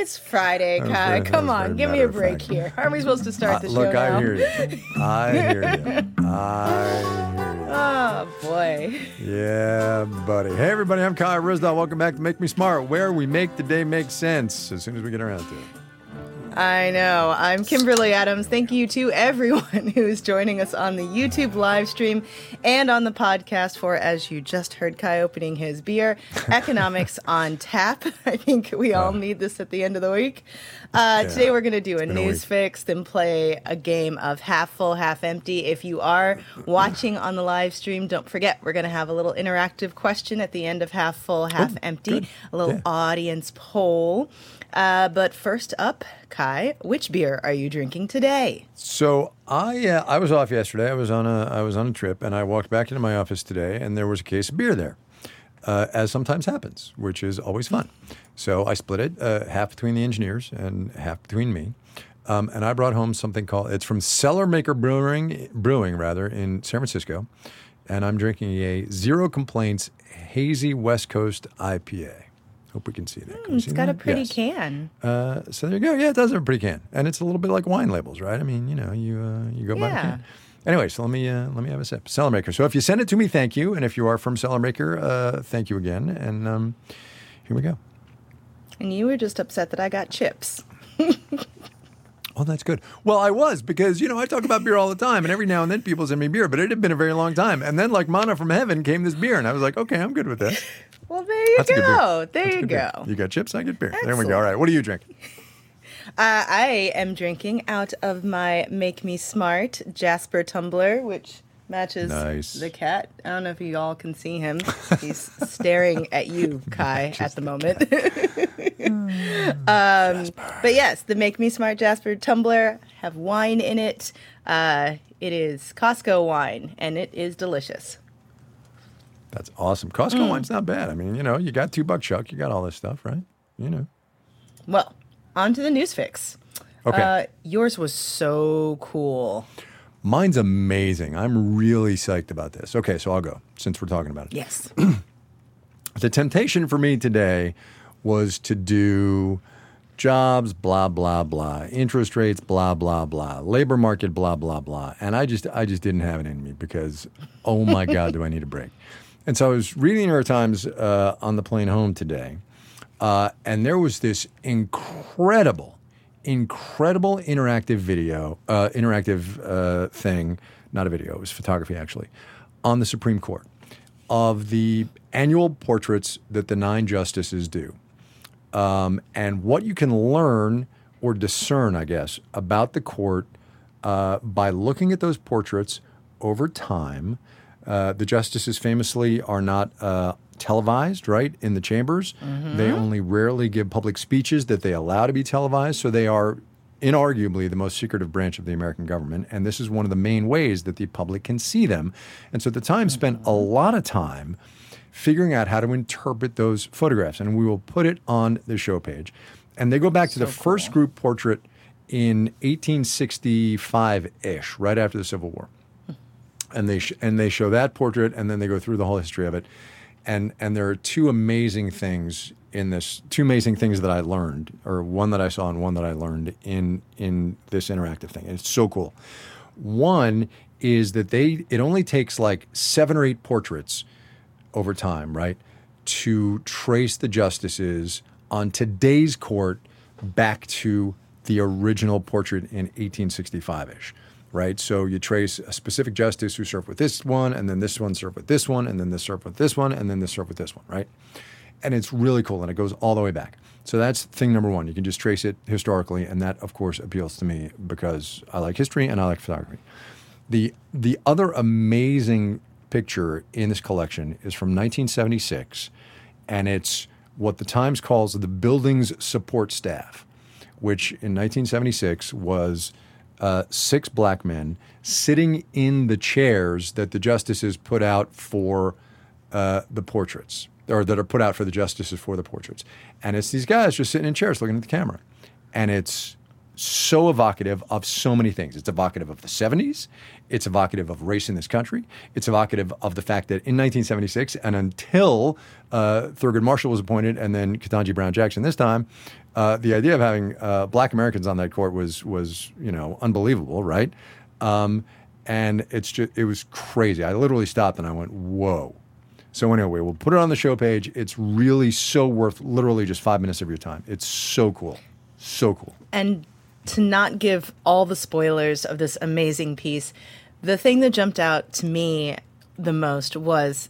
It's Friday, Kai. Come on, give me a break here. How are we supposed to start the Uh, show look, I now? hear you. I hear you. I hear you. Oh boy. Yeah, buddy. Hey, everybody, I'm Kai Ryssdal. Welcome back to Make Me Smart, where we make the day make sense as soon as we get around to it. I know. I'm Kimberly Adams. Thank you to everyone who's joining us on the YouTube live stream and on the podcast for, as you just heard Kai opening his beer, Economics on Tap. I think we all need this at the end of the week. Uh, Yeah. Today we're going to do a been a news fix, then play a game of half full, half empty. If you are watching on the live stream, don't forget we're going to have a little interactive question at the end of half full, half empty, good. a little Yeah. audience poll. Uh, but first up, Kai, which beer are you drinking today? So I uh, I was off yesterday. I was on a I was on a trip, and I walked back into my office today, and there was a case of beer there, uh, as sometimes happens, which is always fun. So I split it uh, half between the engineers and half between me, um, and I brought home something called it's from Cellar Maker Brewing Brewing rather in San Francisco, and I'm drinking a zero complaints hazy West Coast IPA. Hope we can see that. We It's got a pretty Yes. can. Uh, so there you go. Yeah, it does have a pretty can, and it's a little bit like wine labels, right? I mean, you know, you uh, you go by the can. Anyway, so let me uh, let me have a sip. Cellar Maker. So if you send it to me, thank you, and if you are from Cellar Maker, uh, thank you again. And um, here we go. And you were just upset that I got chips. Oh, that's good. Well, I was because you know I talk about beer all the time, and every now and then people send me beer, but it had been a very long time. And then, like mana from heaven, came this beer, and I was like, okay, I'm good with this. Well, there you That's a good beer. go. There you good beer. go. You got chips, I get beer. There we go. All right, what are you drinking? Uh, I am drinking out of my Make Me Smart Jasper tumbler, which matches Nice. the cat. I don't know if you all can see him. He's staring at you, Kai, at the moment. um, but yes, the Make Me Smart Jasper tumbler have wine in it. Uh, it is Costco wine, and it is delicious. That's awesome. Costco Mm. wine's not bad. I mean, you know, you got two buck chuck, you got all this stuff, right? You know. Well, on to the news fix. Okay. Uh, yours was so cool. Mine's amazing. I'm really psyched about this. Okay, so I'll go since we're talking about it. Yes. The temptation for me today was to do jobs, blah blah blah, interest rates, blah blah blah, labor market, blah blah blah, and I just I just didn't have it in me because oh my god, do I need a break? And so I was reading the New York Times uh, on the plane home today, uh, and there was this incredible, incredible interactive video, uh, interactive uh, thing, not a video, it was photography actually, on the Supreme Court of the annual portraits that the nine justices do. Um, and what you can learn or discern, I guess, about the court uh, by looking at those portraits over time. Uh, the justices famously are not uh, televised, right, in the chambers. They only rarely give public speeches that they allow to be televised. So they are inarguably the most secretive branch of the American government. And this is one of the main ways that the public can see them. And so the Times spent a lot of time figuring out how to interpret those photographs. And we will put it on the show page. And they go back to the first group portrait in 1865 ish, right after the Civil War and they sh- and they show that portrait, and then they go through the whole history of it, and and there are two amazing things in this, two amazing things that I learned, or one that I saw and one that I learned in in this interactive thing. And it's so cool. One is that they it only takes like seven or eight portraits over time, right, to trace the justices on today's court back to the original portrait in 1865 ish, right? So you trace a specific justice who served with this one, and then this one served with this one, and then this served with this one, and then this served with this one, right? And it's really cool, and it goes all the way back. So that's thing number one. You can just trace it historically, and that, of course, appeals to me because I like history and I like photography. The the other amazing picture in this collection is from 1976, and it's what the Times calls the building's support staff, which in 1976 was uh, six black men sitting in the chairs that the justices put out for uh, the portraits, or that are put out for the justices for the portraits. And it's these guys just sitting in chairs looking at the camera. And it's so evocative of so many things. It's evocative of the 70s. It's evocative of race in this country. It's evocative of the fact that in 1976 and until uh, Thurgood Marshall was appointed and then Ketanji Brown Jackson this time, uh, the idea of having uh, black Americans on that court was was you know unbelievable, right? Um, and it's just it was crazy. I literally stopped and I went, "Whoa!" So anyway, we'll put it on the show page. It's really so worth literally just five minutes of your time. It's so cool, so cool. And to not give all the spoilers of this amazing piece, the thing that jumped out to me the most was,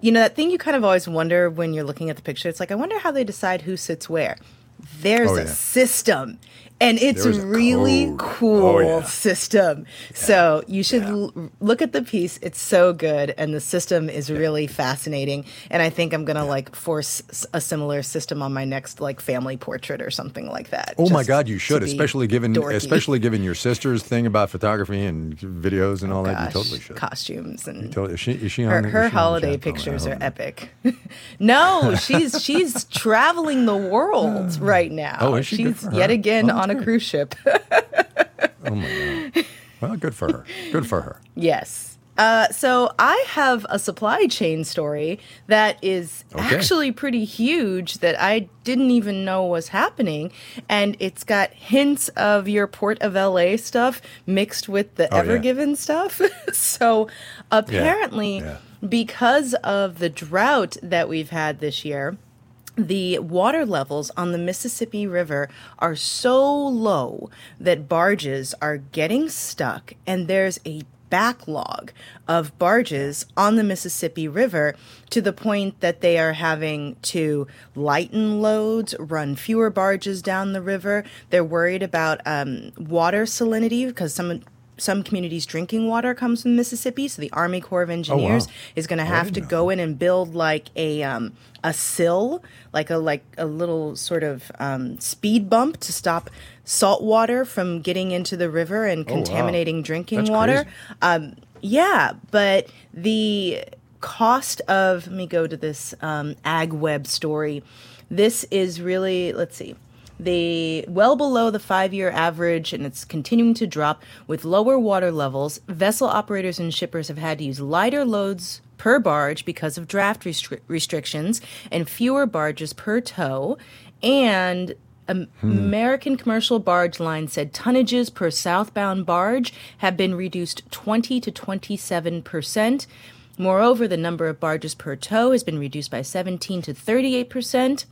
you know, that thing you kind of always wonder when you're looking at the picture. It's like I wonder how they decide who sits where. There's Oh, a system. And it's really code. Oh, cool Oh, yeah. system. So you should l- look at the piece. It's so good, and the system is really fascinating. And I think I'm gonna like force a similar system on my next like family portrait or something like that. Oh my God, you should, especially given dorky. especially given your sister's thing about photography and videos and oh all that. You totally should. costumes and Totally- Is she, is she her, the, her she holiday? Oh, pictures are epic. no, she's she's traveling the world oh, right now. Oh, is she? She's yet again Oh, on a cruise ship. Oh my god. Well, good for her. Good for her. yes. Uh, so I have a supply chain story that is Okay. actually pretty huge that I didn't even know was happening, and it's got hints of your Port of LA stuff mixed with the Oh, yeah. Ever Given stuff. so apparently, yeah. because of the drought that we've had this year, the water levels on the Mississippi River are so low that barges are getting stuck, and there's a backlog of barges on the Mississippi River to the point that they are having to lighten loads, run fewer barges down the river. They're worried about um, water salinity because some some communities' drinking water comes from Mississippi, so the Army Corps of Engineers is going to have to know go in and build like a um, a sill, like a like a little sort of um, speed bump to stop salt water from getting into the river and Oh, wow. contaminating drinking That's water. Um, yeah, but the cost of let me go to this um, AgWeb story. This is really let's see. The well below the five year average, and it's continuing to drop with lower water levels. Vessel operators and shippers have had to use lighter loads per barge because of draft restri- restrictions and fewer barges per tow. And Am- hmm. American Commercial Barge Line said tonnages per southbound barge have been reduced 20 to 27 percent. Moreover, the number of barges per tow has been reduced by 17 to 38 percent.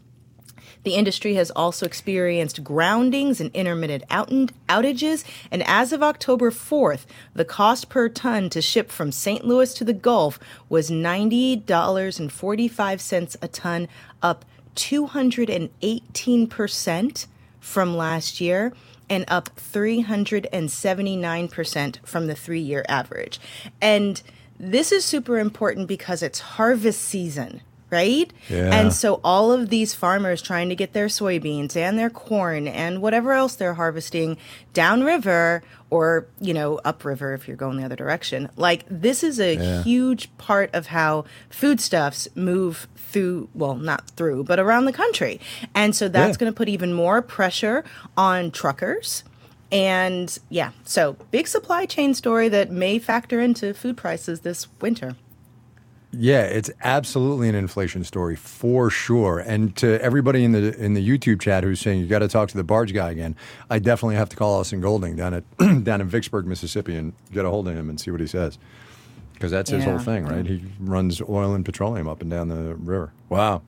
The industry has also experienced groundings and intermittent out- outages, and as of October 4th, the cost per ton to ship from St. Louis to the Gulf was $90.45 a ton, up 218% from last year and up 379% from the three year average. And this is super important because it's harvest season, right? Yeah. And so all of these farmers trying to get their soybeans and their corn and whatever else they're harvesting downriver or, you know, upriver if you're going the other direction. Like this is a Yeah. huge part of how foodstuffs move through, well, not through, but around the country. And so that's Yeah. going to put even more pressure on truckers. And yeah, so big supply chain story that may factor into food prices this winter. Yeah, it's absolutely an inflation story for sure. And to everybody in the in the YouTube chat who's saying you got to talk to the barge guy again, I definitely have to call Austin Golding down at down in Vicksburg, Mississippi, and get a hold of him and see what he says, because that's his whole thing, right? He runs oil and petroleum up and down the river. Wow.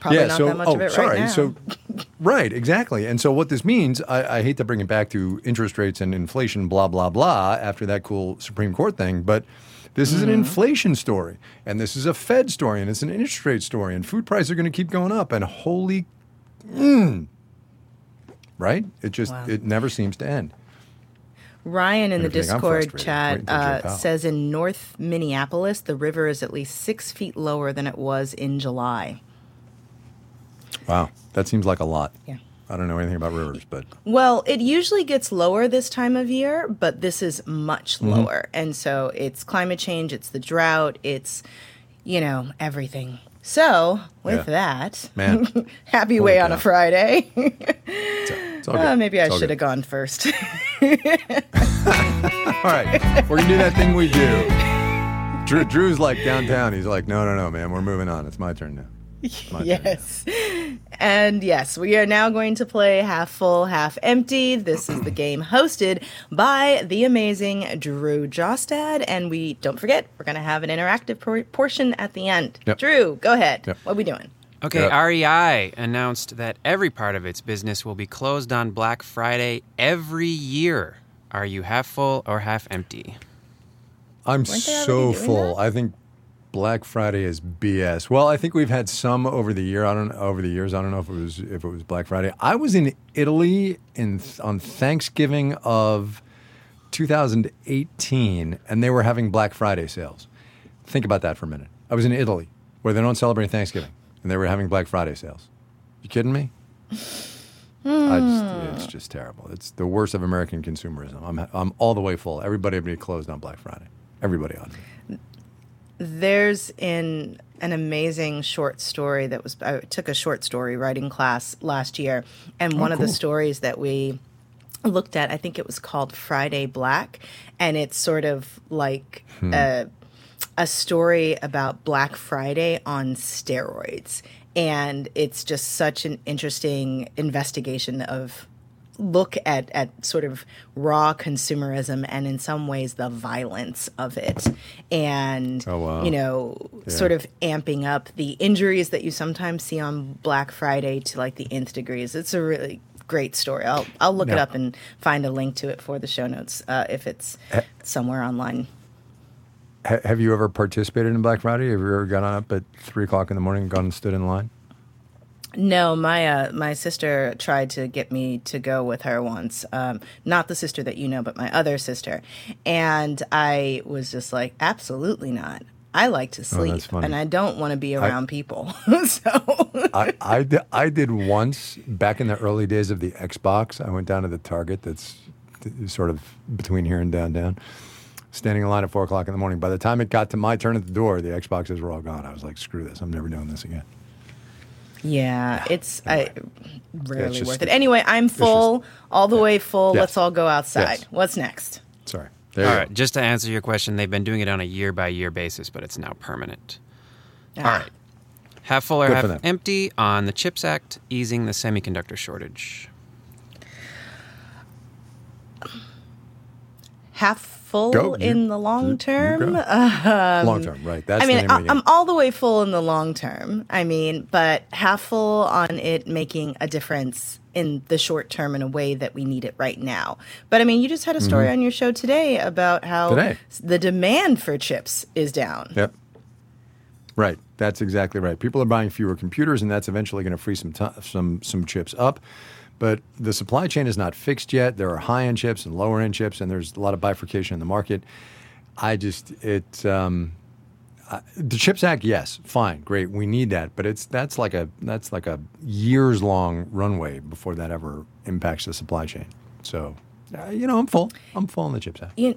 Probably yeah, not so that much oh, of it oh, sorry. right now. So, right, exactly. And so, what this means, I, I hate to bring it back to interest rates and inflation, blah blah blah. After that cool Supreme Court thing, but this is an Mm-hmm. inflation story, and this is a Fed story, and it's an interest rate story, and food prices are going to keep going up. And holy, mm, right? It just Wow. it never seems to end. Ryan in the If you think I'm Discord chat wait until Jay uh, says in North Minneapolis, the river is at least six feet lower than it was in July. Wow, that seems like a lot. Yeah. I don't know anything about rivers, but Well, it usually gets lower this time of year, but this is much Mm-hmm. lower. And so it's climate change, it's the drought, it's, you know, everything. So, with Yeah. that, man, happy way on a. Friday. it's a, all Uh, maybe I It's should have gone first. All right, we're gonna do that thing we do. Drew, Drew's like downtown. He's like, no, no, no, man, we're moving on. It's my turn now. My turn. yes. And yes, we are now going to play half full, half empty. This is the game hosted by the amazing Drew Jostad. And we don't forget, we're going to have an interactive por- portion at the end. Yep. Drew, go ahead. Yep. What are we doing? Okay, Yeah. REI announced that every part of its business will be closed on Black Friday every year. Are you half full or half empty? I'm so full. that? I think Black Friday is BS. Well, I think we've had some over the year. I don't over the years. I don't know if it was if it was Black Friday. I was in Italy in on Thanksgiving of 2018, and they were having Black Friday sales. Think about that for a minute. I was in Italy where they don't celebrate Thanksgiving, and they were having Black Friday sales. You kidding me? Hmm. I just, it's just terrible. It's the worst of American consumerism. I'm, I'm all the way full. Everybody would be closed on Black Friday. Everybody on. There's in an amazing short story that was I took a short story writing class last year, and oh, one of the stories that we looked at, I think it was called Friday Black, and it's sort of like hmm. a a story about Black Friday on steroids, and it's just such an interesting investigation of look at, at sort of raw consumerism and in some ways the violence of it and Oh, wow. you know sort of amping up the injuries that you sometimes see on black friday to like the nth degrees it's a really great story i'll, I'll look it up and find a link to it for the show notes uh, if it's somewhere online Ha- have you ever participated in Black Friday? Have you ever got up at three o'clock in the morning and gone and stood in line? No, my uh, my sister tried to get me to go with her once. Um, not the sister that you know, but my other sister. And I was just like, absolutely not. I like to sleep, Oh, that's funny. and I don't want to be around people. so I, I, di- I did once back in the early days of the Xbox. I went down to the Target that's sort of between here and downtown, standing in line at four o'clock in the morning. By the time it got to my turn at the door, the Xboxes were all gone. I was like, screw this. I'm never doing this again. Yeah, it's I rarely just- worth it. Anyway, I'm full, all the way full. Yes. Let's all go outside. Yes. What's next? Sorry. There All you right, go. just to answer your question, they've been doing it on a year by year basis, but it's now permanent. Ah, All right. Half full or Good half empty on the CHIPS Act easing the semiconductor shortage. half full Go. You- in the long term. Um, Long term, right. That's I mean, I, I'm all the way full in the long term. I mean, but half full on it making a difference in the short term in a way that we need it right now. But I mean, you just had a story on your show today about how Mm-hmm. Today. the demand for chips is down. Yep. Right. That's exactly right. People are buying fewer computers, and that's eventually going to free some ti some some chips up. But the supply chain is not fixed yet. There are high end chips and lower end chips, and there's a lot of bifurcation in the market. I just it um, I, the Chips Act, yes, fine, great, we need that, but it's that's like a that's like a years long runway before that ever impacts the supply chain. So, uh, you know, I'm full. I'm full on the Chips Act. You,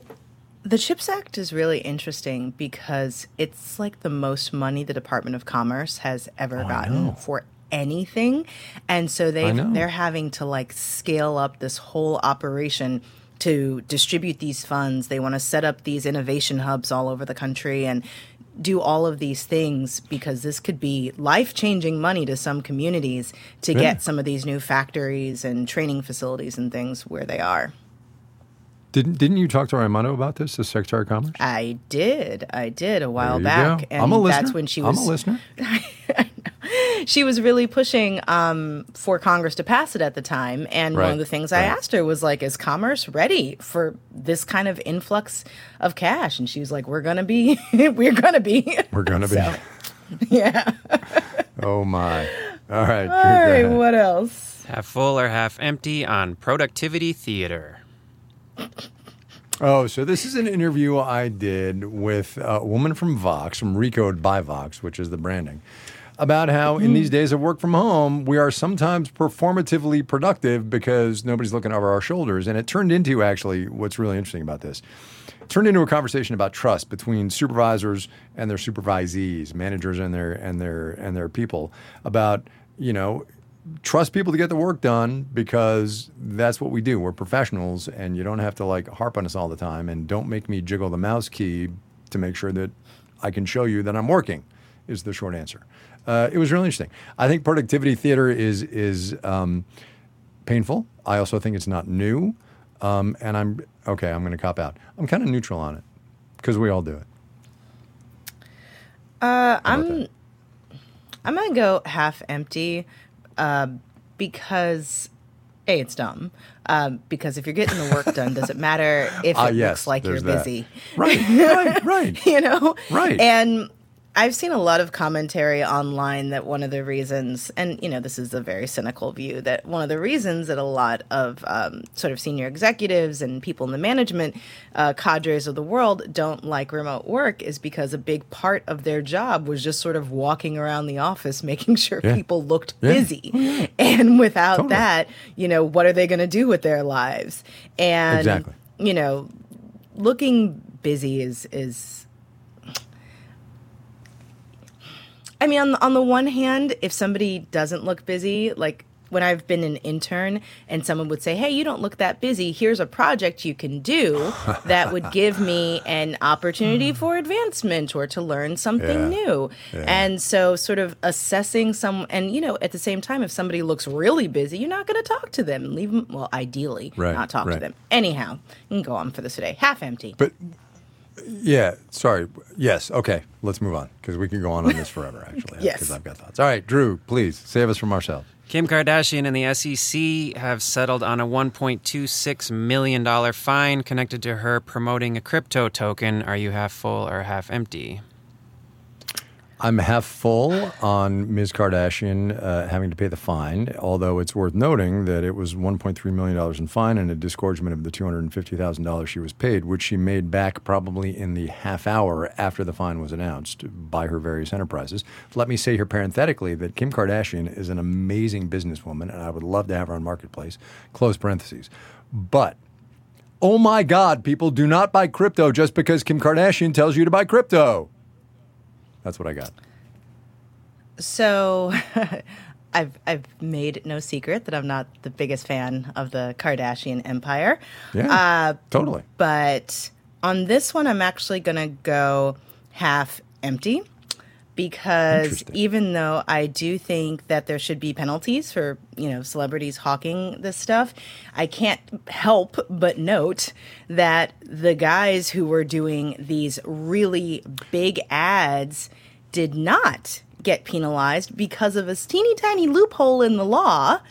the CHIPS Act is really interesting because it's like the most money the Department of Commerce has ever Oh, gotten for anything, and so they they're having to like scale up this whole operation to distribute these funds. They want to set up these innovation hubs all over the country and do all of these things because this could be life changing money to some communities to Yeah. get some of these new factories and training facilities and things where they are. Didn't didn't you talk to Raimondo about this, the Secretary of Commerce? I did. I did a while There you back, go. and I'm a listener. that's when she was. I'm a listener. She was really pushing um, for Congress to pass it at the time, and one of the things I asked her was like, "Is Commerce ready for this kind of influx of cash?" And she was like, "We're gonna be. We're gonna be. We're gonna be. So, yeah. Oh my! All right. Drew, All go right. ahead. What else? Half full or half empty on productivity theater. Oh, so this is an interview I did with a woman from Vox, from Recode by Vox, which is the branding, about how in these days of work from home, we are sometimes performatively productive because nobody's looking over our shoulders. And it turned into actually what's really interesting about this. Turned into a conversation about trust between supervisors and their supervisees, managers and their and their and their people about, you know, trust people to get the work done because that's what we do. We're professionals, and you don't have to like harp on us all the time. And don't make me jiggle the mouse key to make sure that I can show you that I'm working. Is the short answer. Uh, it was really interesting. I think productivity theater is is um, painful. I also think it's not new. Um, and I'm okay. I'm going to cop out. I'm kind of neutral on it because we all do it. Uh, I'm that? I'm gonna go half empty uh, because a it's dumb. Um, because if you're getting the work done, does it matter if Ah, it yes, looks like you're that. busy? Right, right, right. you know Right. and i've seen a lot of commentary online that one of the reasons and you know this is a very cynical view that one of the reasons that a lot of um, sort of senior executives and people in the management uh, cadres of the world don't like remote work is because a big part of their job was just sort of walking around the office making sure Yeah. people looked Yeah. busy and without Totally. that you know what are they going to do with their lives and Exactly. you know looking busy is is I mean on the, on the one hand if somebody doesn't look busy like when I've been an intern and someone would say, "Hey, you don't look that busy. Here's a project you can do that would give me an opportunity hmm. for advancement or to learn something Yeah. new." Yeah. And so sort of assessing some and you know, at the same time if somebody looks really busy, you're not going to talk to them. Leave them well, ideally, Right, not talk to them. Anyhow, you can go on for this today. Half empty. But yeah, sorry. Yes, okay. Let's move on because we can go on on this forever. Actually, Yes. Because I've got thoughts. All right, Drew, please save us from ourselves. Kim Kardashian and the SEC have settled on a $1.26 million fine connected to her promoting a crypto token. Are you half full or half empty? I'm half full on Ms. Kardashian uh, having to pay the fine, although it's worth noting that it was $1.3 million in fine and a disgorgement of the $250,000 she was paid, which she made back probably in the half hour after the fine was announced by her various enterprises. Let me say here parenthetically that Kim Kardashian is an amazing businesswoman, and I would love to have her on Marketplace. Close parentheses. But Oh my God, people do not buy crypto just because Kim Kardashian tells you to buy crypto. That's what I got. So I've I've made no secret that I'm not the biggest fan of the Kardashian empire. Yeah, Uh, totally. but on this one I'm actually going to go half empty because even though I do think that there should be penalties for, you know, celebrities hawking this stuff, I can't help but note that the guys who were doing these really big ads did not get penalized because of a teeny tiny loophole in the law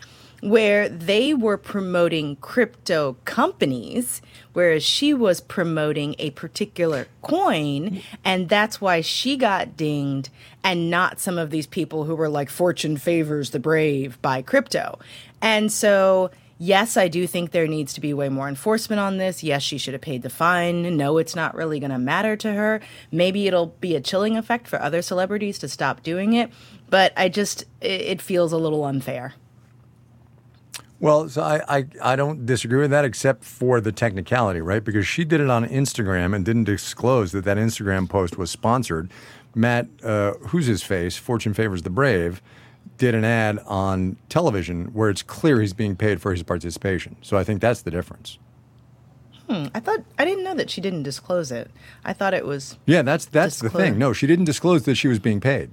where they were promoting crypto companies, whereas she was promoting a particular coin. And that's why she got dinged and not some of these people who were like, fortune favors the brave by crypto. And so. Yes, I do think there needs to be way more enforcement on this. Yes, she should have paid the fine. No, it's not really going to matter to her. Maybe it'll be a chilling effect for other celebrities to stop doing it. But I just, it feels a little unfair. Well, so I, I, I don't disagree with that except for the technicality, right? Because she did it on Instagram and didn't disclose that that Instagram post was sponsored. Matt, uh, who's his face, Fortune Favors the Brave, did an ad on television where it's clear he's being paid for his participation. So I think that's the difference. Hmm, I thought I didn't know that she didn't disclose it. I thought it was Yeah, that's that's the thing. No, she didn't disclose that she was being paid.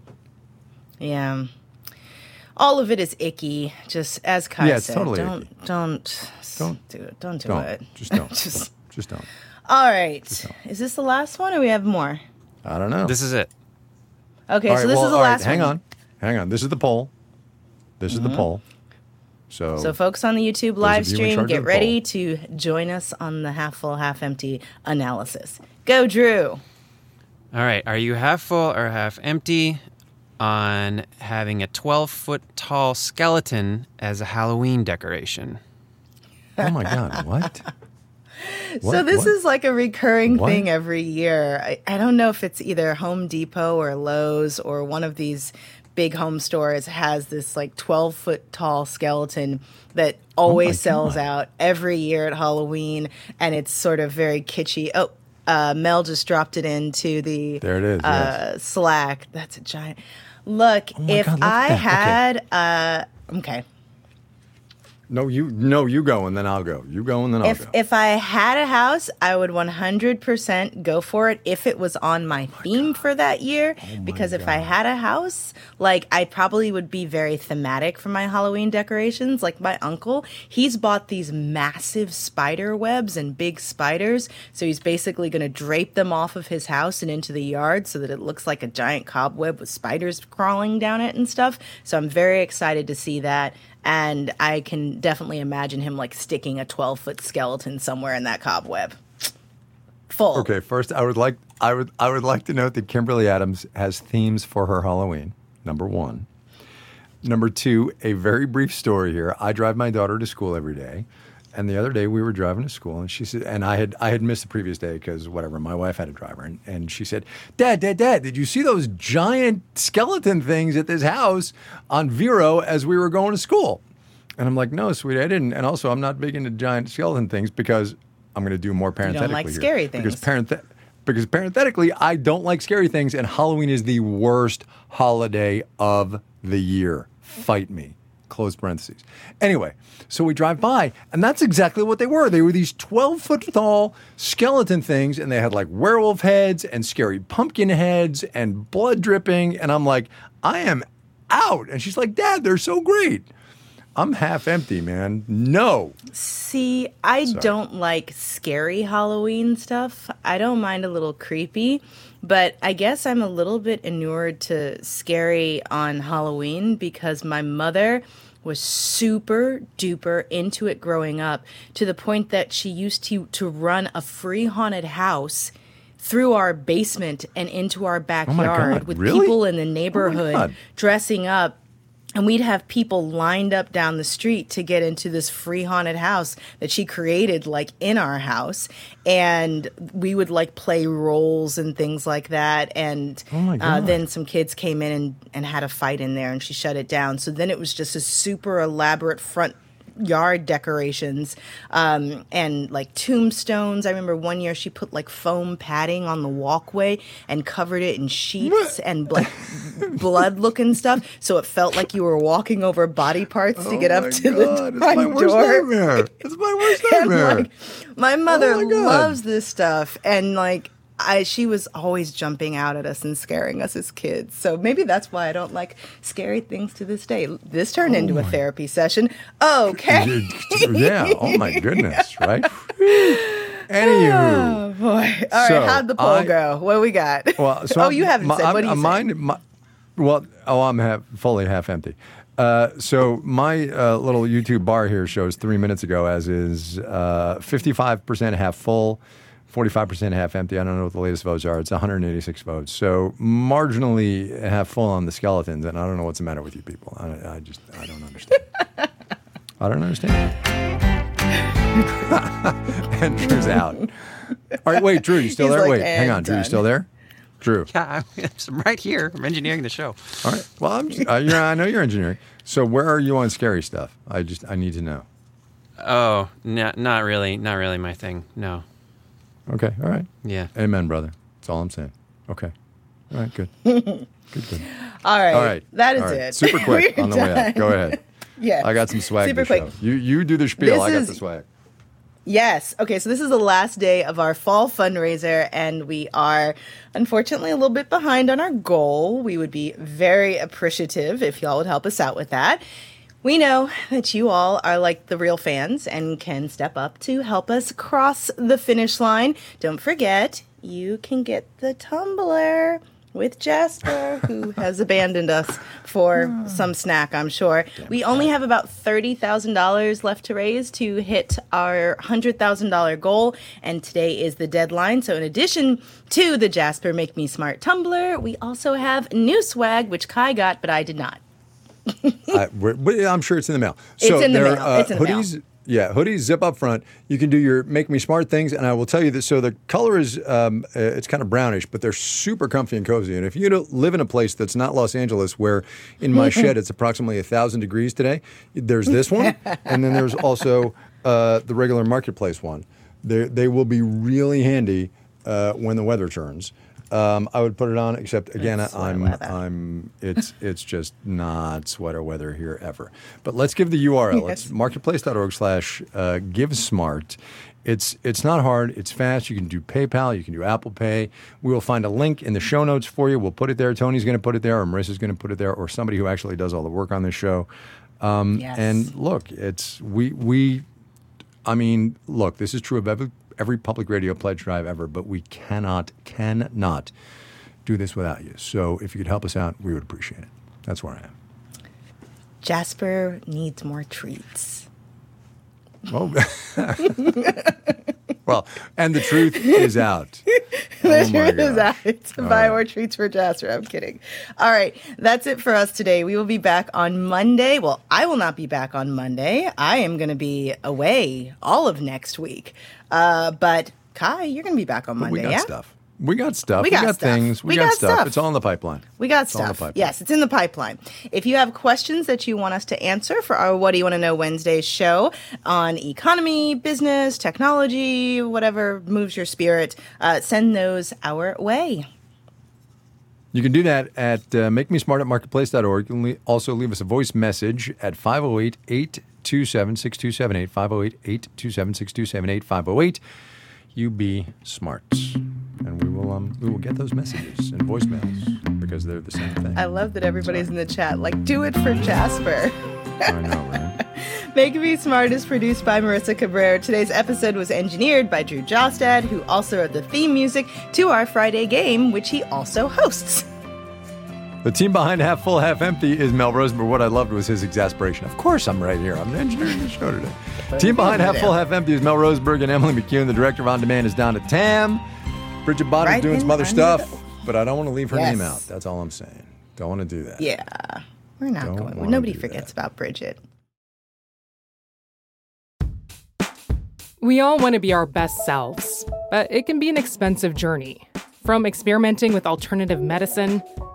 yeah. All of it is icky. Just as Kai Yeah, it's said, totally don't icky. don't Don't. do it. Don't do Don't. it. Just don't. just Just don't. all right. Is this the last one, or we have more? I don't know. This is it. Okay, All so right, this well, is the all right, last hang one. on. Hang on. This is the poll. This is the mm-hmm. poll. So, So, folks on the YouTube live of you in stream, get ready poll. to join us on the half full, half empty analysis. Go, Drew. All right. Are you half full or half empty on having a 12 foot tall skeleton as a Halloween decoration? oh my God, what? so this What? is like a recurring What? thing every year. I, I don't know if it's either Home Depot or Lowe's or one of these big home stores has this like 12 foot tall skeleton that always sells God. out every year at Halloween and it's sort of very kitschy. Oh, uh, Mel just dropped it into the There it is, uh, yes. Slack. That's a giant. Look, my if God, I that. Okay. had uh okay, No, you no, you go and then I'll go. You go and then I'll If go. if I had a house, I would 100% go for it if it was on my oh theme for that year. Oh because if I had a house, like I probably would be very thematic for my Halloween decorations. Like my uncle, he's bought these massive spider webs and big spiders, so he's basically going to drape them off of his house and into the yard so that it looks like a giant cobweb with spiders crawling down it and stuff. So I'm very excited to see that and I can definitely imagine him like sticking a 12 foot skeleton somewhere in that cobweb. Full. Okay, first I would like I would I would like to note that Kimberly Adams has themes for her Halloween. Number one. Number two, a very brief story here. I drive my daughter to school every day, and the other day we were driving to school, and she said, and I had I had missed the previous day because whatever, my wife had a driver, and, and she said, Dad, Dad, Dad, did you see those giant skeleton things at this house on Vero as we were going to school? And I'm like, no, sweetie, I didn't. And also, I'm not big into giant skeleton things because I'm going to do more parenthetically. You don't like here. scary Because things. because parenthetically, I don't like scary things, and Halloween is the worst holiday of the year. Fight me. Close parentheses. Anyway, so we drive by, and that's exactly what they were. They were these 12 foot tall skeleton things, and they had like werewolf heads and scary pumpkin heads and blood dripping. And I'm like, I am out. And she's like, Dad, they're so great. I'm half empty, man. No. See, I don't like scary Halloween stuff. I don't mind a little creepy, but I guess I'm a little bit inured to scary on Halloween because my mother was super duper into it growing up to the point that she used to to run a free haunted house through our basement and into our oh backyard God, with really? people in the oh God. neighborhood dressing up and we'd have people lined up down the street to get into this free haunted house that she created like in our house. And we would like play roles and things like that. And Oh uh, then some kids came in and, and had a fight in there and she shut it down. So then it was just a super elaborate front yard decorations um, and like tombstones. I remember one year she put like foam padding on the walkway and covered it in sheets and like blood looking stuff, so it felt like you were walking over body parts to get Oh up to God, the it's my front worst door. nightmare. It's my worst nightmare. like, my mother Oh my loves this stuff, and like. I, she was always jumping out at us and scaring us as kids. So maybe that's why I don't like scary things to this day. This turned into a therapy session. Okay. yeah. Oh my goodness. Right. Anywho. Oh boy! All right, So, how'd the poll I- go? What we got? Well, so oh, I'm- you haven't my- said. What I'm- do you mine, my- well, oh, I'm half, fully half empty. Uh, so my uh, little YouTube bar here shows three minutes ago, as is uh, 55% half full, 45% half empty. I don't know what the latest votes are. It's 186 votes. So marginally half full on the skeletons, and I don't know what's the matter with you people. I, I just I don't understand. I don't understand. and Drew's out. All right, wait, Drew, you still He's there? like, wait, hang "And on, Drew, you done." still there? Drew. Yeah, I'm right here. I'm engineering the show. All right. Well, I'm, uh, yeah, I know you're engineering. So where are you on scary stuff? I just I need to know. Oh, no, not really. Not really my thing. No. Okay. All right. Yeah. Amen, brother. That's all I'm saying. Okay. All right. Good. good. Good. All right. All right. That is All right. it. Super quick We're on the way out. Go ahead. yeah. I got some swag Super to quick. show. You you do the spiel. This I got is- the swag. Yes. Okay. So this is the last day of our fall fundraiser, and we are unfortunately a little bit behind on our goal. We would be very appreciative if y'all would help us out with that. We know that you all are like the real fans and can step up to help us cross the finish line. Don't forget, you can get the tumbler with Jasper, who has abandoned us for hmm. some snack, I'm sure. We only have about $30,000 left to raise to hit our $100,000 goal, and today is the deadline. So, in addition to the Jasper Make Me Smart tumbler, we also have new swag, which Kai got, but I did not. I, I'm sure it's in the mail. It's So in the mail. uh, It's in the mail. hoodies. Yeah, hoodies zip up front. You can do your make me smart things, and I will tell you that. So the color is um, uh, it's kind of brownish, but they're super comfy and cozy. And if you live in a place that's not Los Angeles, where in my shed it's approximately a thousand degrees today, there's this one, and then there's also uh, the regular marketplace one. They they will be really handy uh, when the weather turns. Um, I would put it on. Except again, It's I'm. I'm it's it's just not sweater weather here ever. But let's give the URL. Yes. It's marketplace.org/slash uh, give smart. It's it's not hard. It's fast. You can do PayPal. You can do Apple Pay. We will find a link in the show notes for you. We'll put it there. Tony's going to put it there, or Marissa's going to put it there, or somebody who actually does all the work on this show. Um, Yes. And look, it's we we I mean, look, this is true of every, every public radio pledge drive ever, but we cannot, cannot do this without you. So if you could help us out, we would appreciate it. That's where I am. Jasper needs more treats. Oh. well, and the truth is out. The Oh truth is out. It's buy more treats for Jasper. I'm kidding. All right. That's it for us today. We will be back on Monday. Well, I will not be back on Monday. I am going to be away all of next week. Uh, but Kai, you're going to be back on Monday, We got yeah? stuff. We got stuff. We got stuff. things. We, We got, got stuff. stuff. It's all in the pipeline. We got It's all in the stuff. Yes, it's in the pipeline. If you have questions that you want us to answer for our What Do You Want to Know Wednesdays show on economy, business, technology, whatever moves your spirit, uh, send those our way. You can do that at uh, makemesmart at marketplace.org. You can also leave us a voice message at 508 827 6278. 508 827 6278. 508 You Be Smart. And we will, um, we will get those messages and voicemails because they're the same thing. I love that everybody's in the chat. Like, do it for Jasper. I know, right? Make Me Smart is produced by Marissa Cabrera. Today's episode was engineered by Drew Jostad, who also wrote the theme music to our Friday game, which he also hosts. The team behind Half Full, Half Empty is Mel Rosenberg. What I loved was his exasperation. Of course, I'm right here. I'm the engineer of the show today. team behind Half Full, Half Empty is Mel Rosenberg and Emily McCune. The director of On Demand is Donna Tam. Bridget Bodnar's Right doing in some other stuff, the- but I don't want to leave her Yes. name out. That's all I'm saying. Don't want to do that. Yeah, we're not Don't going. Nobody forgets that. about Bridget. We all want to be our best selves, but it can be an expensive journey. From experimenting with alternative medicine